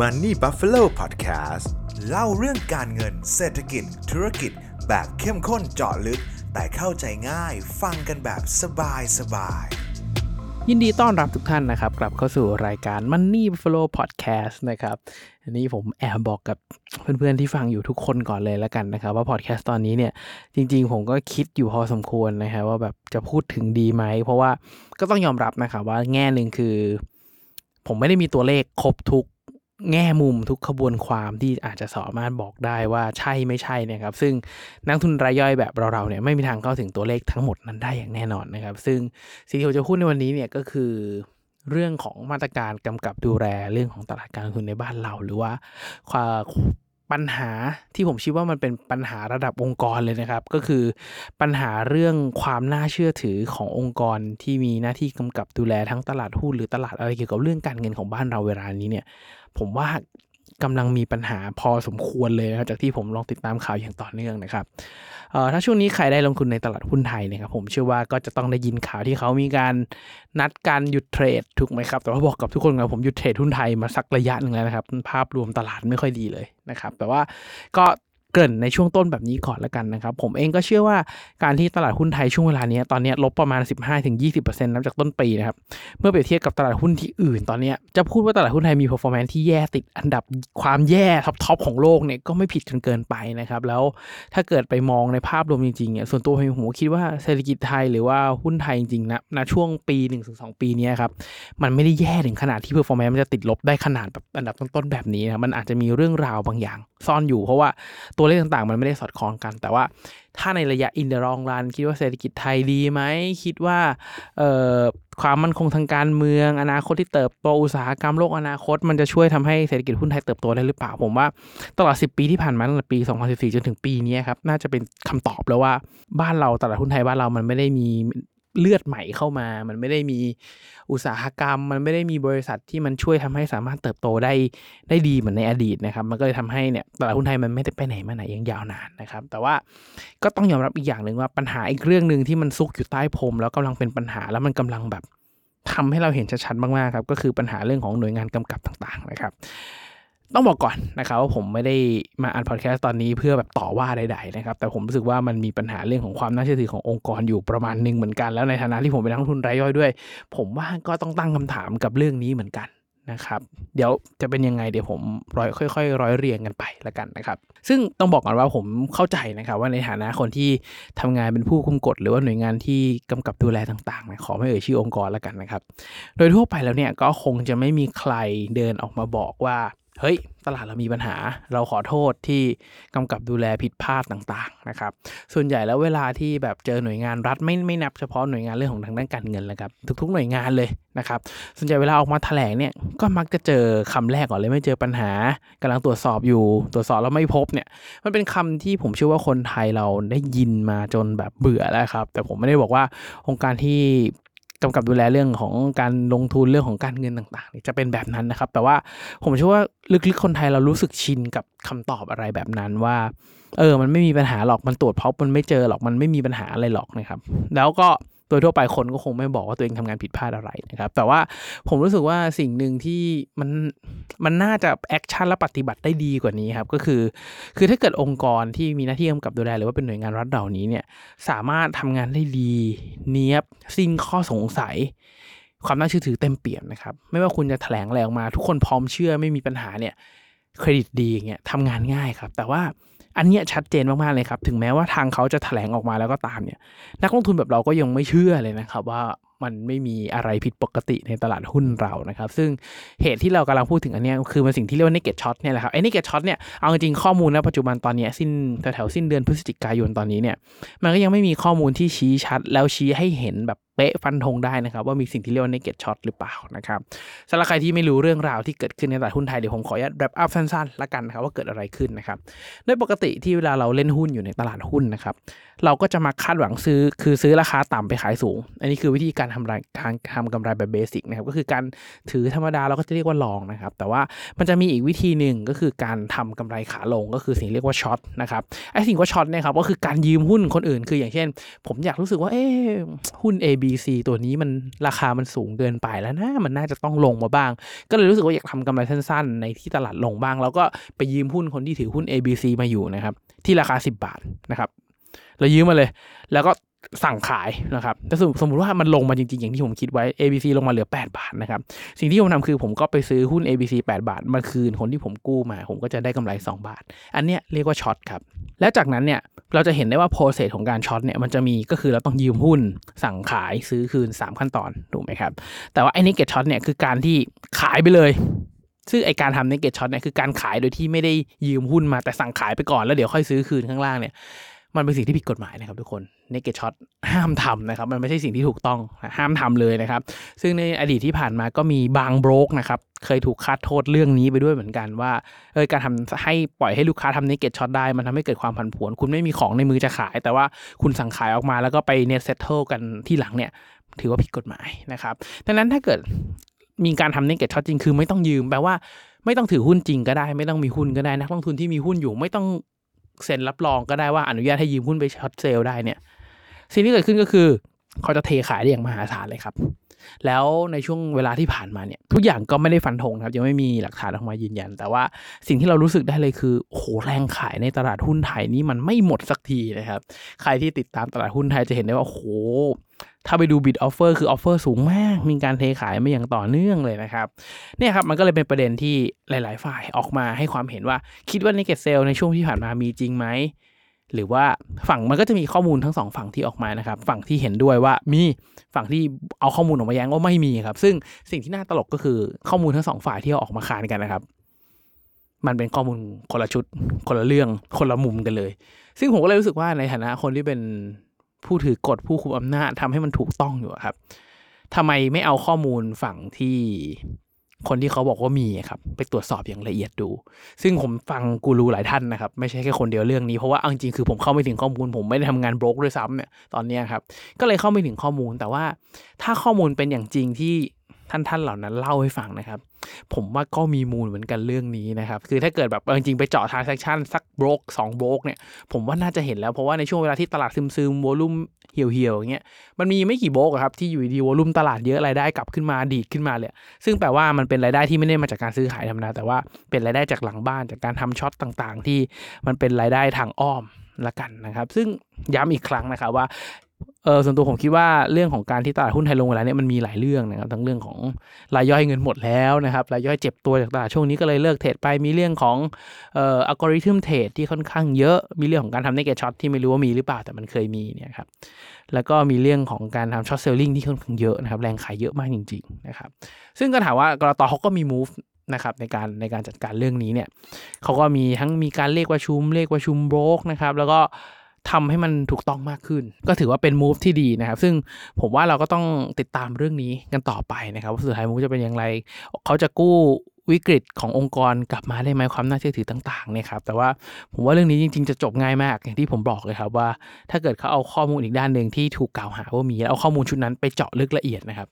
Money Buffalo Podcast เล่าเรื่องการเงินเศรษฐกิจ ธุรกิจ แบบเข้มข้นเจาะลึก แต่เข้าใจง่าย ฟังกันแบบสบายสบายยินดีต้อนรับทุกท่านนะครับ กลับเข้าสู่รายการ Money Buffalo Podcast นะครับอันนี้ผมแอบบอกกับเพื่อนๆที่ฟังอยู่ทุกคนก่อนเลยแล้วกันนะครับ ว่าพอดแคสต์ตอนนี้เนี่ยจริงๆ ผมก็คิดอยู่พอสมควรนะครับว่าแบบจะพูดถึงดีไหม เพราะว่าก็ต้องยอมรับนะครับว่าแง่หนึ่งคือ ผมไม่ได้มีตัวเลขครบทุก แง่มุมทุกขบวนความที่อาจจะสามารถบอกได้ว่าใช่ไม่ใช่เนะครับ ซึ่งนักทุนรายย่อยแบบเราๆเนี่ยไม่มีทางเข้าถึงตัวเลขทั้งหมดนั้นได้อย่างแน่นอนนะครับ ซึ่งสิ่งที่ผมจะพูดในวันนี้เนี่ยก็คือเรื่องของมาตรการกำกับดูแลเรื่องของตลาดการลงทุนในบ้านเรา หรือว่าความ ปัญหาที่ผมคิดว่ามันเป็นปัญหาระดับองค์กรเลยนะครับ ก็คือปัญหาเรื่องความน่าเชื่อถือขององค์กรที่มีหน้าที่กำกับดูแลทั้งตลาดหุ้นหรือตลาดอะไรเกี่ยวกับเรื่องการเงินของบ้านเราเวลานี้เนี่ย ผมว่า กำลังมีปัญหาพอสมควรเลยนะครับจากที่ผมลองติดตามข่าวอย่างต่อเนื่องนะครับเอ่อถ้าช่วงนี้ใครได้ลงทุนในตลาดหุ้นไทยเนะครับผมเชื่อว่าก็จะต้องได้ยินข่าวที่เขามีการนัดการหยุดเทรดถูกไหมครับแต่ว่าบอกกับทุกคนครับผมหยุดเทรดหุ้นไทยมาสักระยะหนึ่งแล้วนะครับภาพรวมตลาดไม่ค่อยดีเลยนะครับแต่ว่าก็ เกริ่นในช่วงต้นแบบนี้ก่อนล้วกันนะครับ ผมเองก็เชื่อว่าการที่ตลาดหุ้นไทยช่วงเวลานี้ตอนนี้ลบประมาณ 15-20%นับจากต้นปีนะครับ เมื่อเปรียบเทียบกับตลาดหุ้นที่อื่นตอนนี้จะพูดว่าตลาดหุ้นไทยมี performance ที่แย่ติดอันดับความแย่ท็อปๆของโลกเนี่ยก็ไม่ผิดจนเกินไปนะครับ แล้วถ้าเกิดไปมองในภาพรวมจริงๆเนี่ยส่วนตัวผมผมคิดว่าเศรษฐกิจไทยหรือว่าหุ้นไทยจริงๆนะณช่วงปี1-2ปีนี้ครับมันไม่ได้แย่ถึงขนาดที่ performance มันจะติดลบได้ขนาดแบบอันดับต้นๆแบบนี้นะมันอาจจะมีเรื่องราวบางอย่าง ซ่อนอยู่เพราะว่าตัวัวเลขต่างๆ มันไม่ได้สอดคล้องกัน แต่ว่าถ้าในระยะอินเดอรองรันคิดว่าเศรษฐกิจไทยดีไหม คิดว่าความมั่นคงทางการเมือง อนาคตที่เติบโตอุตสาหกรรมโลกอนาคต มันจะช่วยทำให้เศรษฐกิจหุ้นไทยเติบโตได้หรือเปล่า ผมว่าตลอด 10 ปีที่ผ่านมาตั้งแต่ปี 2014 จนถึงปีนี้ครับ น่าจะเป็นคำตอบแล้วว่าบ้านเราตลาดหุ้นไทยบ้านเรามันไม่ได้มี เลือดใหม่เข้ามา มันไม่ได้มีอุตสาหกรรม มันไม่ได้มีบริษัทที่มันช่วยทำให้สามารถเติบโตได้ได้ดีเหมือนในอดีตนะครับ มันก็เลยทำให้เนี่ยตลาดหุ้นไทยมันไม่ได้ไปไหนมาไหนย่างยาวนานนะครับ แต่ว่าก็ต้องยอมรับอีกอย่างหนึ่งว่าปัญหาอีกเรื่องหนึ่งที่มันซุกอยู่ใต้พรมแล้วกำลังเป็นปัญหาแล้วมันกำลังแบบทำให้เราเห็นชัดๆมากๆครับก็คือปัญหาเรื่องของหน่วยงานกำกับต่างๆนะครับ ต้องบอกก่อนนะครับว่าผมไม่ได้มาอัดพอดแคสต์ตอนนี้เพื่อแบบต่อว่าใดๆนะครับแต่ผมรู้สึกว่ามันมีปัญหาเรื่องของความน่าเชื่อถือขององค์กรอยู่ประมาณหนึ่งเหมือนกัน แล้วในฐานะที่ผมเป็นนักลงทุนรายย่อยด้วย ผมว่าก็ต้องตั้งคำถามกับเรื่องนี้เหมือนกันนะครับเดี๋ยวจะเป็นยังไงเดี๋ยวผมร้อยค่อย ๆ ร้อยเรียงกันไปละกันนะครับ ซึ่งต้องบอกก่อนว่าผมเข้าใจนะครับ ว่าในฐานะคนที่ทำงานเป็นผู้คุมกฎ หรือว่าหน่วยงานที่กำกับดูแลต่างๆนะขอไม่เอ่ยชื่อองค์กรละกันนะครับ โดยทั่วไปแล้วเนี่ยก็คงจะไม่มีใครเดินออกมาบอกว่า เฮ้ย ตลาดเรามีปัญหา เราขอโทษที่กำกับดูแลผิดพลาดต่างๆนะครับ ส่วนใหญ่แล้วเวลาที่แบบเจอหน่วยงานรัฐไม่ไม่นับเฉพาะหน่วยงานเรื่องของทางด้านการเงินแล้วครับทุกๆหน่วยงานเลยนะครับ ส่วนใหญ่เวลาออกมาแถลงเนี่ยก็มักจะเจอคำแรกก่อนเลยไม่เจอปัญหากำลังตรวจสอบอยู่ ตรวจสอบแล้วไม่พบเนี่ย มันเป็นคำที่ผมเชื่อว่าคนไทยเราได้ยินมาจนแบบเบื่อแล้วครับ แต่ผมไม่ได้บอกว่าองค์การที่ กำกับดูแลเรื่องของการลงทุนเรื่องของการเงินต่างๆจะเป็นแบบนั้นนะครับ แต่ว่าผมเชื่อว่าลึกๆคนไทยเรารู้สึกชินกับคำตอบอะไรแบบนั้นว่า เออ มันไม่มีปัญหาหรอกมันตรวจพบมันไม่เจอหรอกมันไม่มีปัญหาอะไรหรอกนะครับ แล้วก็โดยทั่วไปคนก็คงไม่บอกว่าตัวเองทำงานผิดพลาดอะไรนะครับ แต่ว่าผมรู้สึกว่าสิ่งหนึ่งที่มันมันน่าจะ action และปฏิบัติได้ดีกว่านี้ครับ ก็คือ คือถ้าเกิดองค์กรที่มีหน้าที่กำกับดูแลหรือว่าเป็นหน่วยงานรัฐเหล่านี้เนี่ย สามารถทำงานได้ดี เนียบสิ้นข้อสงสัย ความน่าเชื่อถือเต็มเปี่ยมนะครับ ไม่ว่าคุณจะแถลงอะไรออกมา ทุกคนพร้อมเชื่อไม่มีปัญหาเนี่ยเครดิตดีอย่างเงี้ยทำงานง่ายครับ แต่ว่าอันเนี้ยชัดเจนมากๆเลยครับ ถึงแม้ว่าทางเขาจะแถลงออกมาแล้วก็ตามเนี่ย นักลงทุนแบบเราก็ยังไม่เชื่อเลยนะครับ ว่า มันไม่มีอะไรผิดปกติในตลาดหุ้นเรานะครับ ซึ่งเหตุที่เรากำลังพูดถึงอันนี้คือมันสิ่งที่เรียกว่า naked short เนี่ยแหละครับไอ้ naked short เนี่ยเอาจริงข้อมูลณปัจจุบันตอนนี้สิ้นแถวสิ้นเดือนพฤศจิกายนตอนนี้เนี่ยมันก็ยังไม่มีข้อมูลที่ชี้ชัดแล้วชี้ให้เห็นแบบเป๊ะฟันธงได้นะครับว่ามีสิ่งที่เรียกว่า naked short หรือเปล่านะครับสำหรับใครที่ไม่รู้เรื่องราวที่เกิดขึ้นในตลาดหุ้นไทยเดี๋ยวผมขออนุญาต wrap up สั้นๆละกันนะครับว่าเกิดอะไรขึ้นนะครับโดยปกติที่เวลาเราเล่นหุ้นอยู่ในตลาดหุ้นนะครับเราก็จะมาคาดหวังซื้อคือซื้อราคาต่ำไปขายสูง อันนี้คือวิธีการทำรายการทำกำไรแบบเบสิกนะครับก็คือการถือธรรมดาเราก็จะเรียกว่าลองนะครับแต่ว่ามันจะมีอีกวิธีหนึ่งก็คือการทำกำไรขาลงก็คือสิ่งเรียกว่าช็อตนะครับไอ้สิ่งว่าช็อตเนี่ยครับก็คือการยืมหุ้นคนอื่น คืออย่างเช่น ผมอยากรู้สึกว่าเอ๊หุ้น AB BC ตัวนี้มันราคามันสูงเกินไปแล้วนะมันน่าจะต้องลงมาบ้าง ก็เลยรู้สึกว่าอยากทำกำไรสั้นๆ ในที่ตลาดลงบ้าง แล้วก็ไปยืมหุ้นคนที่ถือหุ้น ABC มาอยู่นะครับ ที่ราคา 10 บาทนะครับเรายืมมาเลย แล้วก็ สั่งขายนะครับแต่สมมติว่ามันลงมาจริงๆ อย่างที่ผมคิดไว้ ABC ลงมาเหลือ 8 บาทนะครับ สิ่งที่ผมทำคือผมก็ไปซื้อหุ้น ABC 8 บาทมาคืนคนที่ผมกู้มา ผมก็จะได้กำไร 2 บาท อันเนี้ยเรียกว่าช็อตครับ แล้วจากนั้นเนี่ยเราจะเห็นได้ว่าโปรเซสของการช็อตเนี่ยมันจะมีก็คือเราต้องยืมหุ้น สั่งขายซื้อคืน 3 ขั้นตอนถูกไหมครับ แต่ว่าไอ้ naked short เนี่ยคือการที่ขายไปเลยซึ่งไอ้การทำ naked short เนี่ยคือการขายโดยที่ไม่ได้ยืมหุ้นมาแต่สั่งขายไปก่อนแล้วเดี๋ยวค่อยซื้อคืนข้างล่างเนี่ย มันเป็นสิ่งที่ผิดกฎหมายนะครับทุกคน n นเก t ช็อตห้ามทำนะครับ มันไม่ใช่สิ่งที่ถูกต้องห้ามทำเลยนะครับ ซึ่งในอดีตที่ผ่านมาก็มีบาง broke นะครับ เคยถูกคาดโทษเรื่องนี้ไปด้วยเหมือนกันว่าเออการทำให้ปล่อยให้ลูกค้าทำ n นเก t ช็อตได้มันทำให้เกิดความผันผวน คุณไม่มีของในมือจะขาย แต่ว่าคุณสั่งขายออกมาแล้วก็ไปเน็ตเซ t เทิลกันที่หลังเนี่ย ถือว่าผิดกฎหมายนะครับดังนั้นถ้าเกิดมีการทำ n นเก t ช็อตจริงคือไม่ต้องยืมแปลว่าไม่ต้องถือหุ้นจริงก็ได้ ไม่ต้องมีหุ้นก็ได้นักลงทุนที่มีหุ้นอยู่ไม่ต้อง เซ็นรับรองก็ได้ว่าอนุญาตให้ยืมหุ้นไป short sell ได้เนี่ย สิ่งที่เกิดขึ้นก็คือเขาจะเทขายได้อย่างมหาศาลเลยครับ แล้วในช่วงเวลาที่ผ่านมาเนี่ย ทุกอย่างก็ไม่ได้ฟันธงครับ ยังไม่มีหลักฐานออกมายืนยัน แต่ว่าสิ่งที่เรารู้สึกได้เลยคือโอ้โหแรงขายในตลาดหุ้นไทยนี้มันไม่หมดสักทีนะครับ ใครที่ติดตามตลาดหุ้นไทยจะเห็นได้ว่าโอ้โห ถ้าไปดู bid offer คือ offer สูงมาก มีการเทขายมาอย่างต่อเนื่องเลยนะครับ เนี่ยครับ มันก็เลยเป็นประเด็นที่หลาย ๆ ฝ่ายออกมาให้ความเห็นว่า คิดว่า naked sell ในช่วงที่ผ่านมามีจริงไหม หรือว่าฝั่งมันก็จะมีข้อมูลทั้งสองฝั่งที่ออกมานะครับ ฝั่งที่เห็นด้วยว่ามีฝั่งที่เอาข้อมูลออกมาแย้งว่าไม่มีครับ ซึ่งสิ่งที่น่าตลกก็คือข้อมูลทั้งสองฝ่ายที่เอาออกมาคานกันนะครับมันเป็นข้อมูลคนละชุด คนละเรื่องคนละมุมกันเลย ซึ่งผมก็เลยรู้สึกว่าในฐานะคนที่เป็น ผู้ถือกฎผู้คุมอำนาจทำให้มันถูกต้องอยู่ครับทำไมไม่เอาข้อมูลฝั่งที่คนที่เขาบอกว่ามีครับ ไปตรวจสอบอย่างละเอียดดู ซึ่งผมฟังกูรูหลายท่านนะครับ ไม่ใช่แค่คนเดียวเรื่องนี้ เพราะว่าจริงๆคือผมเข้าไม่ถึงข้อมูล ผมไม่ได้ทำงานบล็อกด้วยซ้ำเนี่ยตอนนี้ครับ ก็เลยเข้าไม่ถึงข้อมูล แต่ว่าถ้าข้อมูลเป็นอย่างจริงที่ ท่านท่านเหล่านั้นเล่าให้ฟังนะครับ ผมว่าก็มีมูลเหมือนกันเรื่องนี้นะครับ คือถ้าเกิดแบบจริงๆ ไปเจาะทราน s ซ c t ชันสักบล็อกสองบล็อกเนี่ย ผมว่าน่าจะเห็นแล้ว เพราะว่าในช่วงเวลาที่ตลาดซึมๆวอลุ่มเหี่ยวๆอย่างเงี้ย มันมีไม่กี่บล็อกครับที่อยู่ดีวอลุ่มตลาดเยอะรายได้กลับขึ้นมาดีดขึ้นมาเลย ซึ่งแปลว่ามันเป็นรายได้ที่ไม่ได้มาจากการซื้อขายธรรมดาแต่ว่าเป็นรายได้จากหลังบ้านจากการทำช็อตต่างๆ ที่มันเป็นรายได้ทางอ้อมละกันนะครับ ซึ่งย้ำอีกครั้งนะครับว่า เออส่วนตัวผมคิดว่าเรื่องของการที่ตลาดหุ้นไทยลงเวลาเนี้ยมันมีหลายเรื่องนะครับทั้งเรื่องของรายย่อยเงินหมดแล้วนะครับรายย่อยเจ็บตัวจากตลาดช่วงนี้ก็เลยเลิกเทรดไปมีเรื่องของเอ่อ algorithm trade ที่ค่อนข้างเยอะมีเรื่องของการทำ naked short ที่ไม่รู้ว่ามีหรือเปล่าแต่มันเคยมีเนี่ยครับแล้วก็มีเรื่องของการทำ short selling ที่ค่อนข้างเยอะนะครับแรงขายเยอะมากจริงๆนะครับซึ่งก็ถามว่ากลต.เขาก็มี move นะครับในการในการจัดการเรื่องนี้เนี่ยเขาก็มีทั้งมีการเรียกประชุมเรียกประชุมโบรกนะครับแล้วก็ ทำให้มันถูกต้องมากขึ้น ก็ถือว่าเป็นมูฟที่ดีนะครับ ซึ่งผมว่าเราก็ต้องติดตามเรื่องนี้กันต่อไปนะครับ ว่าสุดท้ายมูฟจะเป็นอย่างไร เขาจะกู้วิกฤตขององค์กรกลับมาได้ไหมความน่าเชื่อถือต่างๆเนี่ยครับแต่ว่าผมว่าเรื่องนี้จริง ๆ จะจบง่ายมากอย่างที่ผมบอกเลยครับว่า ถ้าเกิดเขาเอาข้อมูลอีกด้านหนึ่งที่ถูกกล่าวหาว่ามีแล้วเอาข้อมูลชุดนั้นไปเจาะลึกละเอียดนะครับ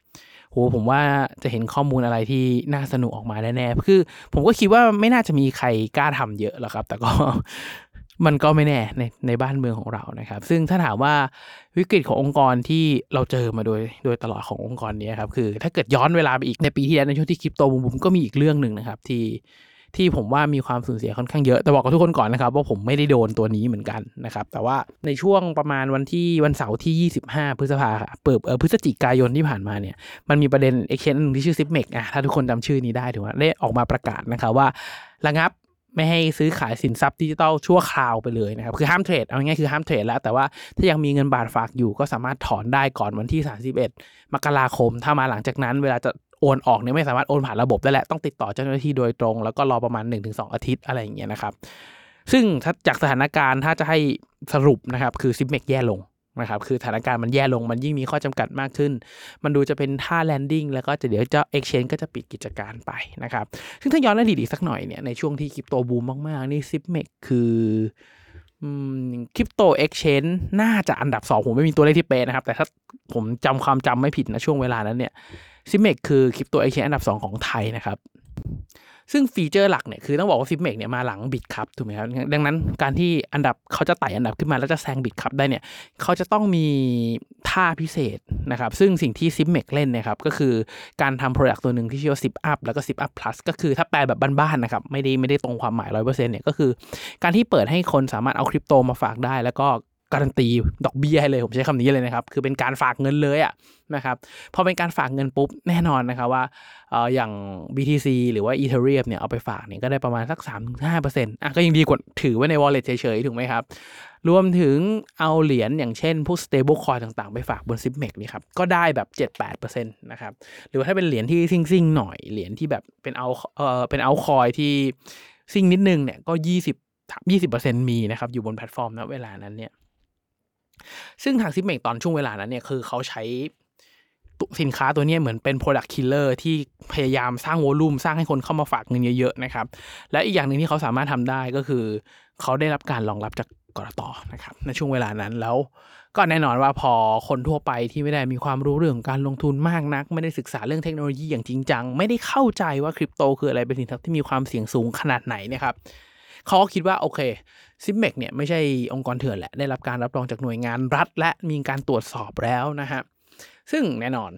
โหผมว่าจะเห็นข้อมูลอะไรที่น่าสนุกออกมาแน่ๆคือ ผมก็คิดว่าไม่น่าจะมีใครกล้าทำเยอะหรอกครับ แต่ก็ มันก็ไม่แน่ในในบ้านเมืองของเรานะครับ ซึ่งถ้าถามว่าวิกฤตขององค์กรที่เราเจอมาโดยโดยตลอดขององค์กรนี้ครับคือ ถ้าเกิดย้อนเวลาไปอีกในปีที่แล้วในช่วงที่คริปโตบูมก็มีอีกเรื่องหนึ่งนะครับ ที่ที่ผมว่ามีความสูญเสียค่อนข้างเยอะ แต่บอกกับทุกคนก่อนนะครับว่าผมไม่ได้โดนตัวนี้เหมือนกันนะครับ แต่ว่าในช่วงประมาณวันที่วันเสาร์ที่ 25 พฤษภาค่ะเปิดเออพฤศจิกายนที่ผ่านมาเนี่ย มันมีประเด็นเอ็กชนนหนึ่งที่ชื่อ Zipmex อะถ้าทุกคนจำชื่อนี้ได้ถือว่าได้ออกมาประกาศนะครับว่าระงับ ไม่ให้ซื้อขายสินทรัพย์ดิจิตอลชั่วคราวไปเลยนะครับคือห้ามเทรดเอาง่ายคือห้ามเทรดแล้ว แต่ว่าถ้ายังมีเงินบาทฝากอยู่ก็สามารถถอนได้ก่อนวันที่ 31 มกราคม ถ้ามาหลังจากนั้นเวลาจะโอนออกเนี่ยไม่สามารถโอนผ่านระบบได้แหละต้องติดต่อเจ้าหน้าที่โดยตรง แล้วก็รอประมาณ 1-2 อาทิตย์อะไรอย่างเงี้ยนะครับซึ่งถ้าจากสถานการณ์ถ้าจะให้สรุปนะครับคือ Zipmex แย่ลง นะครับคือสถานการณ์มันแย่ลงมันยิ่งมีข้อจำกัดมากขึ้น มันดูจะเป็นท่า landing แล้วก็จะเดี๋ยวจะ Exchange ก็จะปิดกิจการไปนะครับ ซึ่งถ้าย้อนอดีตอีกสักหน่อยเนี่ยในช่วงที่คริปโตบูมมาก ๆ นี่ Zipmex คือคริปโตเอ็กชแนนน่าจะอันดับ 2 ผมไม่มีตัวเลขที่เป๊ะนะครับ แต่ถ้าผมจำความจำไม่ผิดนะช่วงเวลานั้นเนี่ย Zipmex คือคริปโตเอ็กชแนนอันดับ 2 ของไทยนะครับ ซึ่งฟีเจอร์หลักเนี่ยคือต้องบอกว่า Zipmex เนี่ยมาหลัง Bitkub ถูกไหมครับดังนั้นการที่อันดับเขาจะไต่อันดับขึ้นมาแล้วจะแซง Bitkub ได้เนี่ยเขาจะต้องมีท่าพิเศษนะครับซึ่งสิ่งที่ Zipmex เล่นนะครับก็คือการทำ product ตัวหนึ่งที่ชื่อว่า ZipUp แล้วก็ ZipUp Plus ก็คือถ้าแปลแบบบ้านๆนะครับไม่ได้ไม่ได้ตรงความหมายร้อยเปอร์เซ็นต์เนี่ยก็คือ การที่เปิดให้คนสามารถเอาคริปโตมาฝากได้ แล้วก็ การันตีดอกเบี้ยให้เลย ผมใช้คำนี้เลยนะครับ คือเป็นการฝากเงินเลยอะนะครับพอเป็นการฝากเงินปุ๊บแน่นอนนะครับว่าอย่าง BTC หรือว่า Ethereum เนี่ยเอาไปฝากเนี่ยก็ได้ประมาณสัก 3-5%อะก็ยังดีกว่าถือไว้ใน wallet เฉยๆ ถูกไหมครับ รวมถึงเอาเหรียญอย่างเช่น พวก stable coin ต่างๆ ไปฝากบน Zipmex นี่ครับ ก็ได้แบบ 7-8%นะครับ หรือว่าถ้าเป็นเหรียญที่ซิ่งๆ หน่อย เหรียญที่แบบเป็นเอาเออเป็นเอา coin ที่ซิ่งนิดนึงเนี่ยก็ 20 20%มีนะครับอยู่บนแพลตฟอร์มณเวลานั้นเนี่ย ซึ่งทาง Zipmex ตอนช่วงเวลานั้นเนี่ยคือเขาใช้สินค้าตัวนี้เหมือนเป็น product killer ที่พยายามสร้าง volume สร้างให้คนเข้ามาฝากเงินเยอะๆนะครับ และอีกอย่างหนึ่งที่เขาสามารถทำได้ก็คือ เขาได้รับการรองรับจากกรตนะครับในช่วงเวลานั้นแล้ว ก็แน่นอนว่าพอคนทั่วไปที่ไม่ได้มีความรู้เรื่องการลงทุนมากนัก ไม่ได้ศึกษาเรื่องเทคโนโลยีอย่างจริงจัง ไม่ได้เข้าใจว่าคริปโตคืออะไรเป็นสินทรัพย์ที่มีความเสี่ยงสูงขนาดไหนนะครับเขาก็คิดว่าโอเค ซิมเมกเนี่ยไม่ใช่องค์กรเถื่อนแหละ ได้รับการรับรองจากหน่วยงานรัฐ และมีการตรวจสอบแล้วนะฮะซึ่งแน่นอน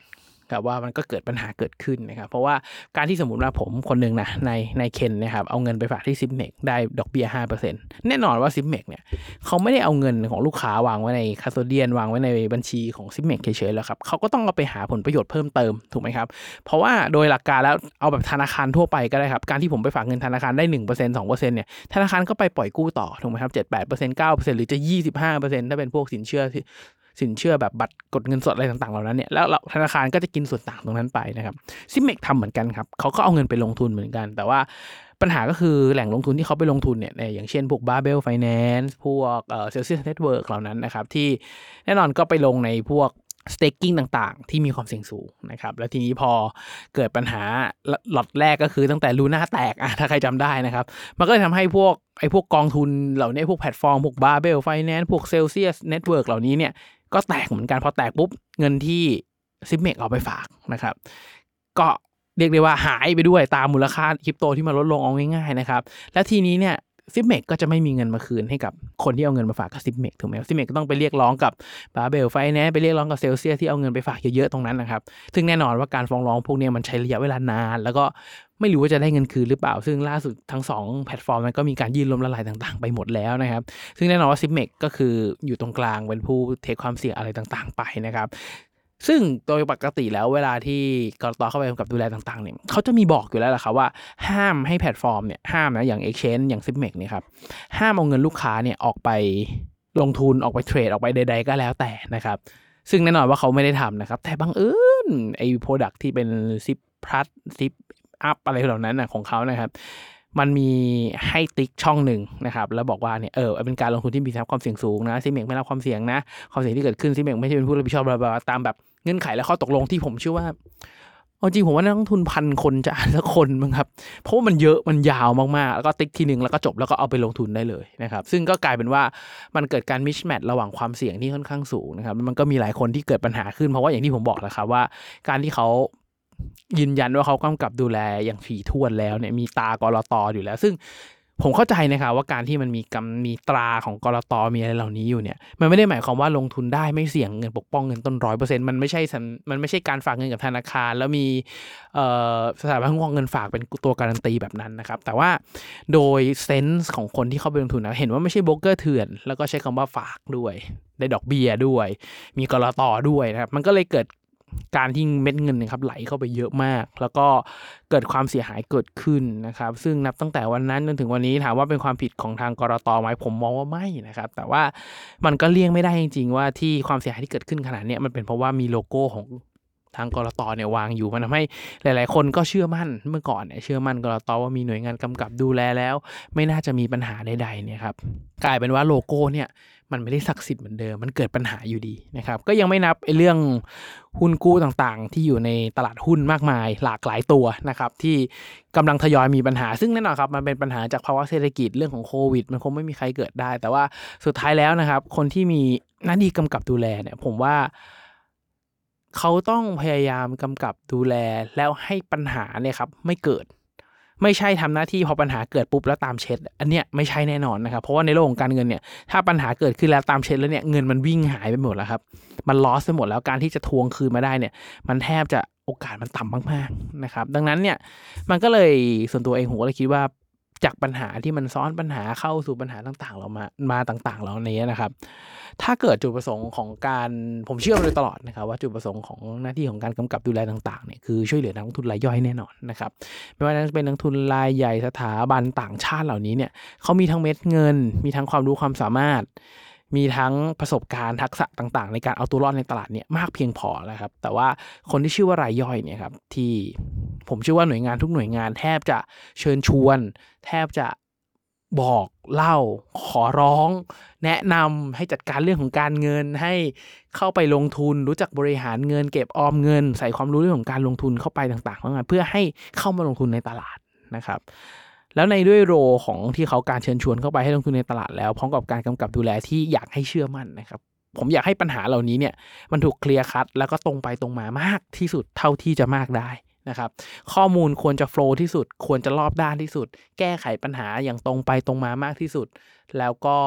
ครับว่ามันก็เกิดปัญหาเกิดขึ้นนะครับ เพราะว่าการที่สมมติว่าผมคนหนึ่งนะในในเคนนะครับเอาเงินไปฝากที่ Zipmex ได้ดอกเบี้ยห้าเปอร์เซ็นต์แน่นอนว่า Zipmex เนี่ยเขาไม่ได้เอาเงินของลูกค้าวางไว้ใน custodian วางไว้ในบัญชีของ Zipmex เฉยๆแล้วครับเขาก็ต้องเอาไปหาผลประโยชน์เพิ่มเติมถูกไหมครับ เพราะว่าโดยหลักการแล้วเอาแบบธนาคารทั่วไปก็ได้ครับ การที่ผมไปฝากเงินธนาคารได้หนึ่งเปอร์เซ็นต์สองเปอร์เซ็นต์เนี่ยธนาคารก็ไปปล่อยกู้ต่อถูกไหมครับเจ็ดแปดเปอร์เซ็นต์เก้าเปอร์เซ็นต์หรือจะยี่สิบห้าเปอร์เซ็นต์ถ้าเป็นพวกสินเชื่อ สินเชื่อแบบบัตรกดเงินสดอะไรต่างๆเหล่านั้นเนี่ยแล้วธนาคารก็จะกินส่วนต่างตรงนั้นไปนะครับซิมเมกทำเหมือนกันครับเขาก็เอาเงินไปลงทุนเหมือนกัน แต่ว่าปัญหาก็คือแหล่งลงทุนที่เขาไปลงทุนเนี่ยอย่างเช่นพวก Barbell Finance พวกเอ่อ Celsius Network เหล่านั้นนะครับที่แน่นอนก็ไปลงในพวก staking ต่างๆ ที่มีความเสี่ยงสูงนะครับ แล้วทีนี้พอเกิดปัญหาหลอดแรกก็คือตั้งแต่ลูน่าแตกอะถ้าใครจำได้นะครับ มันก็เลยทำให้พวกไอ้พวกกองทุนเหล่านี้พวกแพลตฟอร์ม พวก Barbell Finance พวก Celsius Network เหล่านี้เนี่ย ก็แตกเหมือนกันพอแตกปุ๊บเงินที่ Zipmex เอาไปฝากนะครับ ก็เรียกได้ว่าหายไปด้วยตามมูลค่าคริปโตที่มันลดลงเอาง่ายๆนะครับ และทีนี้เนี่ย Zipmex ก็จะไม่มีเงินมาคืนให้กับคนที่เอาเงินมาฝากกับ Zipmex ถูกไหม Zipmex ก็ต้องไปเรียกร้องกับ Babel Finance ไปเรียกร้องกับเซลเซียที่เอาเงินไปฝากเยอะๆตรงนั้นนะครับ ซึ่งแน่นอนว่าการฟ้องร้องพวกนี้มันใช้ระยะเวลานาน แล้วก็ไม่รู้ว่าจะได้เงินคืนหรือเปล่า ซึ่งล่าสุดทั้ง 2 แพลตฟอร์มมันก็มีการยื่นล้มละลายต่างๆ ไปหมดแล้วนะครับ ซึ่งแน่นอนว่า Zipmex ก็คืออยู่ตรงกลางเป็นผู้ take ความเสี่ยงอะไรต่างๆ ไปนะครับ ซึ่งโดยปกติแล้วเวลาที่กลต.เข้าไปกำกับดูแลต่างๆเนี่ยเขาจะมีบอกอยู่แล้วแหละครับว่า ห้ามให้แพลตฟอร์มเนี่ยห้ามนะอย่าง Exchange อย่าง Zipmex เนี่ยครับห้ามเอาเงินลูกค้าเนี่ยออกไปลงทุนออกไปเทรดออกไปใด ๆ ก็แล้วแต่นะครับ ซึ่งแน่นอนว่าเขาไม่ได้ทำนะครับ แต่บังเอิญไอ้ product ที่เป็น Zip Plus ZipUp อะไรเหล่านั้นนะของเขานะครับ มันมีให้ติ๊กช่องหนึ่งนะครับ แล้วบอกว่าเนี่ยเออเป็นการลงทุนที่มีความเสี่ยงสูงนะ Zipmex ไม่รับความเสี่ยงนะความเสี่ยงที่เกิดขึ้น Zipmex ไม่ใช่เป็นผู้รับผิดชอบ blah ตามแบบเงื่อนไขและข้อตกลงที่ผมเชื่อว่าจริงผมว่านักลงทุนพันคนจะอ่านสักคนมั้งครับ เพราะว่ามันเยอะมันยาวมากๆ แล้วก็ติ๊กทีหนึ่งแล้วก็จบแล้วก็เอาไปลงทุนได้เลยนะครับ ซึ่งก็กลายเป็นว่ามันเกิดการ mismatch ระหว่างความเสี่ยงที่ค่อนข้างสูงนะครับ มันก็มีหลายคนที่เกิดปัญหาขึ้นเพราะว่าอย่างที่ผมบอกแล้วครับว่า การที่เขา ยืนยันว่าเขากำกับดูแลอย่างถี่ถ้วนแล้วเนี่ยมีตากรตออยู่แล้ว ซึ่งผมเข้าใจนะครับว่าการที่มันมีกำมีตราของกรตมีอะไรเหล่านี้อยู่เนี่ย มันไม่ได้หมายความว่าลงทุนได้ไม่เสี่ยงเงินปกป้องเงินต้นร้อยเปอร์เซ็นต์มันไม่ใช่มันไม่ใช่การฝากเงินกับธนาคาร แล้วมีสถาบันคุ้มครองเงินฝากเป็นตัวการันตีแบบนั้นนะครับ แต่ว่าโดยเซนส์ของคนที่เข้าไปลงทุนนะเห็นว่าไม่ใช่โบรกเกอร์เถื่อน แล้วก็ใช้คำว่าฝากด้วย ได้ดอกเบี้ยด้วย มีกรตด้วยนะครับมันก็เลยเกิด การที่เม็ดเงินนะครับไหลเข้าไปเยอะมาก แล้วก็เกิดความเสียหายเกิดขึ้นนะครับ ซึ่งนับตั้งแต่วันนั้นจนถึงวันนี้ถามว่าเป็นความผิดของทางกรตไหมผมมองว่าไม่นะครับ แต่ว่ามันก็เลี่ยงไม่ได้จริง ๆ ว่าที่ความเสียหายที่เกิดขึ้นขนาดนี้มันเป็นเพราะว่ามีโลโก้ของทางกรตเนี่ยวางอยู่มันทำให้หลาย ๆ คนก็เชื่อมั่นเมื่อก่อนเนี่ยเชื่อมั่นกรตว่ามีหน่วยงานกำกับดูแลแล้ว ไม่น่าจะมีปัญหาใดๆเนี่ยครับกลายเป็นว่าโลโก้เนี่ย มันไม่ได้ศักดิ์สิทธิ์เหมือนเดิม มันเกิดปัญหาอยู่ดีนะครับ ก็ยังไม่นับไอ้เรื่องหุ้นกู้ต่างๆ ที่อยู่ในตลาดหุ้นมากมาย หลากหลายตัวนะครับ ที่กำลังทยอยมีปัญหา ซึ่งแน่นอนครับ มันเป็นปัญหาจากภาวะเศรษฐกิจเรื่องของโควิด มันคงไม่มีใครเกิดได้ แต่ว่าสุดท้ายแล้วนะครับ คนที่มีหน้าที่กำกับดูแลเนี่ย ผมว่าเขาต้องพยายามกำกับดูแลแล้วให้ปัญหาเนี่ยครับไม่เกิด ไม่ใช่ทำหน้าที่พอปัญหาเกิดปุ๊บแล้วตามเช็ด อันเนี้ยไม่ใช่แน่นอนนะครับ เพราะว่าในโลกของการเงินเนี่ยถ้าปัญหาเกิดขึ้นแล้วตามเช็ดแล้วเนี่ยเงินมันวิ่งหายไปหมดแล้วครับ มันลอสไปหมดแล้วการที่จะทวงคืนมาได้เนี่ย มันแทบจะโอกาสมันต่ำมากๆนะครับ ดังนั้นเนี่ยมันก็เลยส่วนตัวเองผมก็เลยคิดว่าจากปัญหาที่มันซ้อนปัญหาเข้าสู่ปัญหาต่างๆ เรามามาต่างๆเรานี้นะครับ ถ้าเกิดจุดประสงค์ของการผมเชื่อมาโดยตลอดนะครับว่าจุดประสงค์ของหน้าที่ของการกำกับดูแลต่างๆเนี่ยคือช่วยเหลือนักลงทุนรายย่อยแน่นอนนะครับไม่ว่าจะเป็นนักทุนรายใหญ่สถาบันต่างชาติเหล่านี้เนี่ยเขามีทั้งเม็ดเงิน มีทั้งความรู้ความสามารถ มีทั้งประสบการณ์ทักษะต่างๆ ในการเอาตัวรอดในตลาดเนี่ยมากเพียงพอแล้วครับแต่ว่าคนที่ชื่อว่ารายย่อยเนี่ยครับที่ผมเชื่อว่าหน่วยงานทุกหน่วยงานแทบจะเชิญชวน แทบจะ บอกเล่าขอร้อง แนะนำให้จัดการเรื่องของการเงิน ให้เข้าไปลงทุนรู้จักบริหารเงิน เก็บออมเงิน ใส่ความรู้เรื่องของการลงทุนเข้าไปต่างๆเพื่อให้เข้ามาลงทุนในตลาดนะครับ แล้วในด้วยโรของที่เขาการเชิญชวนเข้าไปให้ลงทุนในตลาดแล้วพร้อมกับการกำกับดูแลที่อยากให้เชื่อมั่นนะครับผมอยากให้ปัญหาเหล่านี้เนี่ยมันถูกเคลียร์คัดแล้วก็ตรงไปตรงมามากที่สุดเท่าที่จะมากได้ นะครับ ข้อมูลควรจะโฟล์ที่สุด ควรจะรอบด้านที่สุด แก้ไขปัญหาอย่างตรงไปตรงมามากที่สุด แล้วก็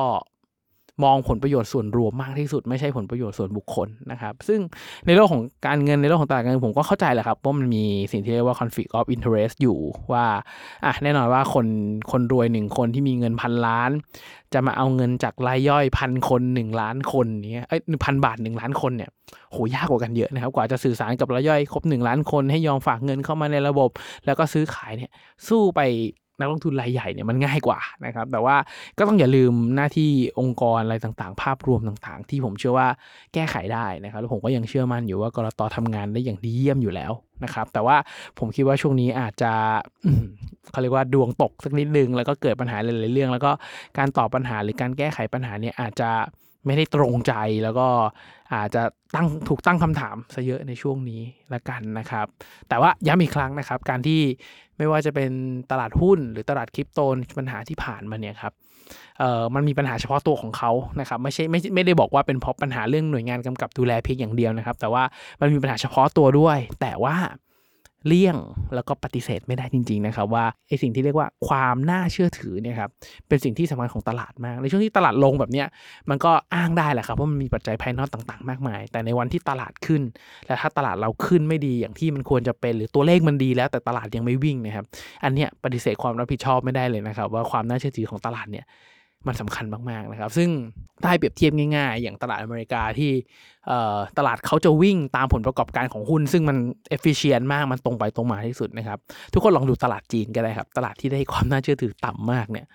มองผลประโยชน์ส่วนรวมมากที่สุด ไม่ใช่ผลประโยชน์ส่วนบุคคลนะครับ ซึ่งในโลกของการเงินในโลกของตลาดการเงินผมก็เข้าใจแหละครับว่ามันมีสิ่งที่เรียกว่า conflict of interest อยู่ว่าอะแน่นอนว่าคนคนรวยหนึ่งคนที่มีเงินพันล้าน จะมาเอาเงินจากรายย่อยพันคนหนึ่งล้านคนเนี้ยเอ้ยพันบาทหนึ่งล้านคนเนี่ยโหยากกว่ากันเยอะนะครับ กว่าจะสื่อสารกับรายย่อยครบหนึ่งล้านคนให้ยอมฝากเงินเข้ามาในระบบ แล้วก็ซื้อขายเนี่ยสู้ไป นักลงทุนรายใหญ่เนี่ยมันง่ายกว่านะครับ แต่ว่าก็ต้องอย่าลืมหน้าที่องค์กรอะไรต่างๆ ภาพรวมต่างๆ ที่ผมเชื่อว่าแก้ไขได้นะครับแล้วผมก็ยังเชื่อมั่นอยู่ว่ากรตทำงานได้อย่างดีเยี่ยมอยู่แล้วนะครับ แต่ว่าผมคิดว่าช่วงนี้อาจจะเขาเรียกว่าดวงตกสักนิดนึงแล้วก็เกิดปัญหาหลายๆเรื่อง แล้วก็การตอบปัญหาหรือการแก้ไขปัญหาเนี่ยอาจจะ ไม่ได้ตรงใจแล้วก็อาจจะตั้งถูกตั้งคำถามซะเยอะในช่วงนี้ละกันนะครับ แต่ว่าย้ำอีกครั้งนะครับ การที่ไม่ว่าจะเป็นตลาดหุ้นหรือตลาดคริปโตปัญหาที่ผ่านมาเนี่ยครับเอ่อมันมีปัญหาเฉพาะตัวของเขานะครับไม่ใช่ไม่ไม่ได้บอกว่าเป็นเพราะปัญหาเรื่องหน่วยงานกำกับดูแลเพียงอย่างเดียวนะครับ แต่ว่ามันมีปัญหาเฉพาะตัวด้วย แต่ว่า เลี่ยงแล้วก็ปฏิเสธไม่ได้จริง ๆ นะครับว่าไอสิ่งที่เรียกว่าความน่าเชื่อถือเนี่ยครับเป็นสิ่งที่สำคัญของตลาดมาก ในช่วงที่ตลาดลงแบบเนี้ยมันก็อ้างได้แหละครับว่ามันมีปัจจัยภายนอกต่างๆ มากมาย แต่ในวันที่ตลาดขึ้น และถ้าตลาดเราขึ้นไม่ดีอย่างที่มันควรจะเป็น หรือตัวเลขมันดีแล้วแต่ตลาดยังไม่วิ่งนะครับอันเนี้ยปฏิเสธความรับผิดชอบไม่ได้เลยนะครับว่าความน่าเชื่อถือของตลาดเนี่ย มันสำคัญมากๆนะครับ ซึ่งถ้าให้เปรียบเทียบง่ายๆ อย่างตลาดอเมริกาที่ตลาดเขาจะวิ่งตามผลประกอบการของหุ้น ซึ่งมัน efficient มากมันตรงไปตรงมาที่สุดนะครับ ทุกคนลองดูตลาดจีนก็ได้ครับ ตลาดที่ได้ความน่าเชื่อถือต่ำมากเนี่ย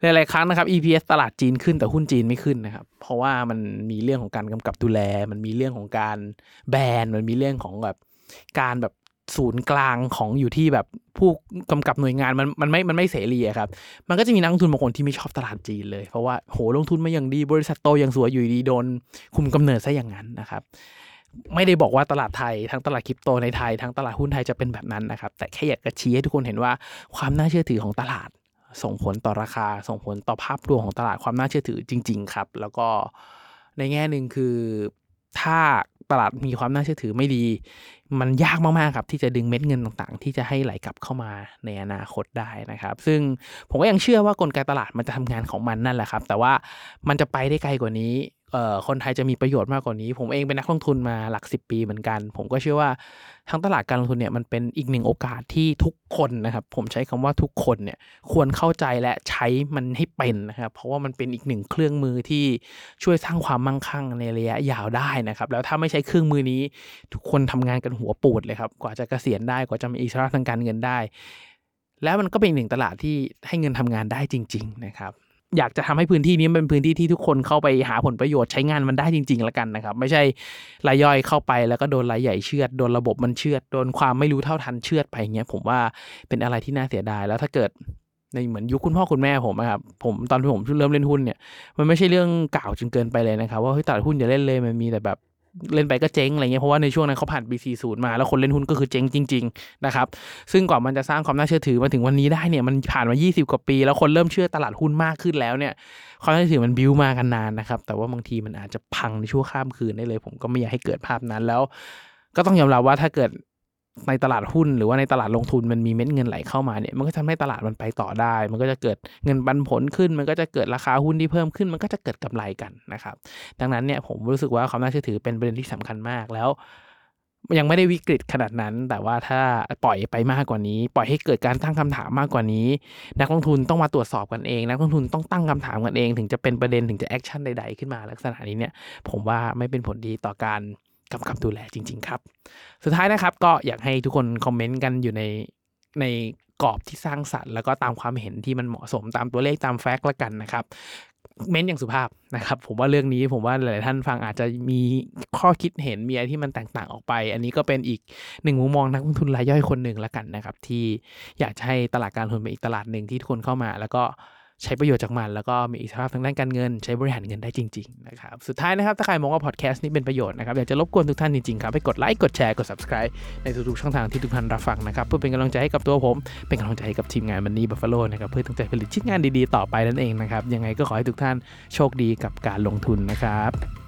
หลายๆครั้งนะครับ EPS ตลาดจีนขึ้นแต่หุ้นจีนไม่ขึ้นนะครับ เพราะว่ามันมีเรื่องของการกำกับดูแล มันมีเรื่องของการแบนมันมีเรื่องของแบบการแบบ ศูนย์กลางของอยู่ที่แบบผู้กำกับหน่วยงานมันมันไม่มันไม่เสรีครับ มันก็จะมีนักลงทุนบางคนที่ไม่ชอบตลาดจีนเลย เพราะว่าโหลงทุนมาอย่างดีบริษัทโตอย่างสวยอยู่ดีโดนคุมกำเนิดซะอย่างนั้นนะครับ ไม่ได้บอกว่าตลาดไทยทั้งตลาดคริปโตในไทยทั้งตลาดหุ้นไทยจะเป็นแบบนั้นนะครับ แต่แค่อยากจะชี้ให้ทุกคนเห็นว่าความน่าเชื่อถือของตลาด ส่งผลต่อราคา ส่งผลต่อภาพรวมของตลาดความน่าเชื่อถือจริง ๆ ครับ แล้วก็ในแง่หนึ่งคือถ้า ตลาดมีความน่าเชื่อถือไม่ดี มันยากมากๆครับที่จะดึงเม็ดเงินต่างๆ ที่จะให้ไหลกลับเข้ามาในอนาคตได้นะครับ ซึ่งผมก็ยังเชื่อว่ากลไกตลาดมันจะทำงานของมันนั่นแหละครับ แต่ว่ามันจะไปได้ไกลกว่านี้ คนไทยจะมีประโยชน์มากกว่านี้ ผมเองเป็นนักลงทุนมาหลัก 10 ปีเหมือนกัน ผมก็เชื่อว่าทั้งตลาดการลงทุนเนี่ยมันเป็นอีกหนึ่งโอกาสที่ทุกคนนะครับผมใช้คำว่าทุกคนเนี่ยควรเข้าใจและใช้มันให้เป็นนะครับเพราะว่ามันเป็นอีกหนึ่งเครื่องมือที่ช่วยสร้างความมั่งคั่งในระยะยาวได้นะครับแล้วถ้าไม่ใช้เครื่องมือนี้ ทุกคนทำงานกันหัวปูดเลยครับกว่าจะเกษียณได้กว่าจะมีอิสระทางการเงินได้ แล้วมันก็เป็นหนึ่งตลาดที่ให้เงินทำงานได้จริง ๆ นะครับ อยากจะทำให้พื้นที่นี้เป็นพื้นที่ที่ทุกคนเข้าไปหาผลประโยชน์ใช้งานมันได้จริงๆแล้วกันนะครับ ไม่ใช่รายย่อยเข้าไปแล้วก็โดนรายใหญ่เชือดโดนระบบมันเชือดโดนความไม่รู้เท่าทันเชือดไปอย่างเงี้ยผมว่าเป็นอะไรที่น่าเสียดายแล้วถ้าเกิดในเหมือนยุคคุณพ่อคุณแม่ผมนะครับผมตอนที่ผมเริ่มเล่นหุ้นเนี่ยมันไม่ใช่เรื่องกล่าวจนเกินไปเลยนะครับว่าเฮ้ยตลาดหุ้นอย่าเล่นเลยมันมีแต่แบบ เล่นไปก็เจ๊งอะไรเงี้ยเพราะว่าในช่วงนั้นเขาผ่าน BC0 มา แล้วคนเล่นหุ้นก็คือเจ๊งจริงๆนะครับซึ่งกว่ามันจะสร้างความน่าเชื่อถือมาถึงวันนี้ได้เนี่ยมันผ่านมา 20 กว่าปี แล้วคนเริ่มเชื่อตลาดหุ้นมากขึ้นแล้วเนี่ยความน่าเชื่อถือมันบิ้วมากันนานนะครับแต่ว่าบางทีมันอาจจะพังในช่วงข้ามคืนได้เลย ผมก็ไม่อยากให้เกิดภาพนั้นแล้ว ก็ต้องยอมรับว่าถ้าเกิด ในตลาดหุ้นหรือว่าในตลาดลงทุนมันมีเม็ดเงินไหลเข้ามาเนี่ยมันก็ทำให้ตลาดมันไปต่อได้ มันก็จะเกิดเงินปันผลขึ้น มันก็จะเกิดราคาหุ้นที่เพิ่มขึ้น มันก็จะเกิดกำไรกันนะครับ ดังนั้นเนี่ยผมรู้สึกว่าความน่าเชื่อถือเป็นประเด็นที่สำคัญมากแล้วยังไม่ได้วิกฤตขนาดนั้น แต่ว่าถ้าปล่อยไปมากกว่านี้ ปล่อยให้เกิดการตั้งคำถามมากกว่านี้ นักลงทุนต้องมาตรวจสอบกันเอง นักลงทุนต้องตั้งคำถามกันเอง ถึงจะเป็นประเด็นถึงจะแอคชั่นใดๆขึ้นมาลักษณะนี้เนี่ย ผมว่าไม่เป็นผลดีต่อการ กำกับดูแลจริง ๆ ครับ สุดท้ายนะครับก็อยากให้ทุกคนคอมเมนต์กันอยู่ในในกรอบที่สร้างสรรค์แล้วก็ตามความเห็นที่มันเหมาะสมตามตัวเลขตามแฟกต์ละกันนะครับเม้นอย่างสุภาพนะครับ ผมว่าเรื่องนี้ผมว่าหลายท่านฟังอาจจะมีข้อคิดเห็นมีอะไรที่มันแตกต่างออกไป อันนี้ก็เป็นอีกหนึ่งมุมมองนักลงทุนรายย่อยคนหนึ่งละกันนะครับ ที่อยากจะให้ตลาดการลงทุนเป็นอีกตลาดหนึ่งที่ทุกคนเข้ามา แล้วก็ ใช้ประโยชน์จากมัน แล้วก็มีอิสรภาพทางด้านการเงิน ใช้บริหารเงินได้จริงๆนะครับสุดท้ายนะครับถ้าใครมองว่าพอดแคสต์นี้เป็นประโยชน์นะครับอยากจะรบกวนทุกท่านจริงๆครับไปกดไลค์กดแชร์กด subscribe ในทุกๆช่องทางที่ทุกท่านรับฟังนะครับเพื่อเป็นกำลังใจให้กับตัวผม เป็นกำลังใจให้กับทีมงานมันนี่บัฟฟาโลนะครับเพื่อตั้งใจผลิตชิ้นงานดีๆต่อไปนั่นเองนะครับยังไงก็ขอให้ทุกท่านโชคดีกับการลงทุนนะครับ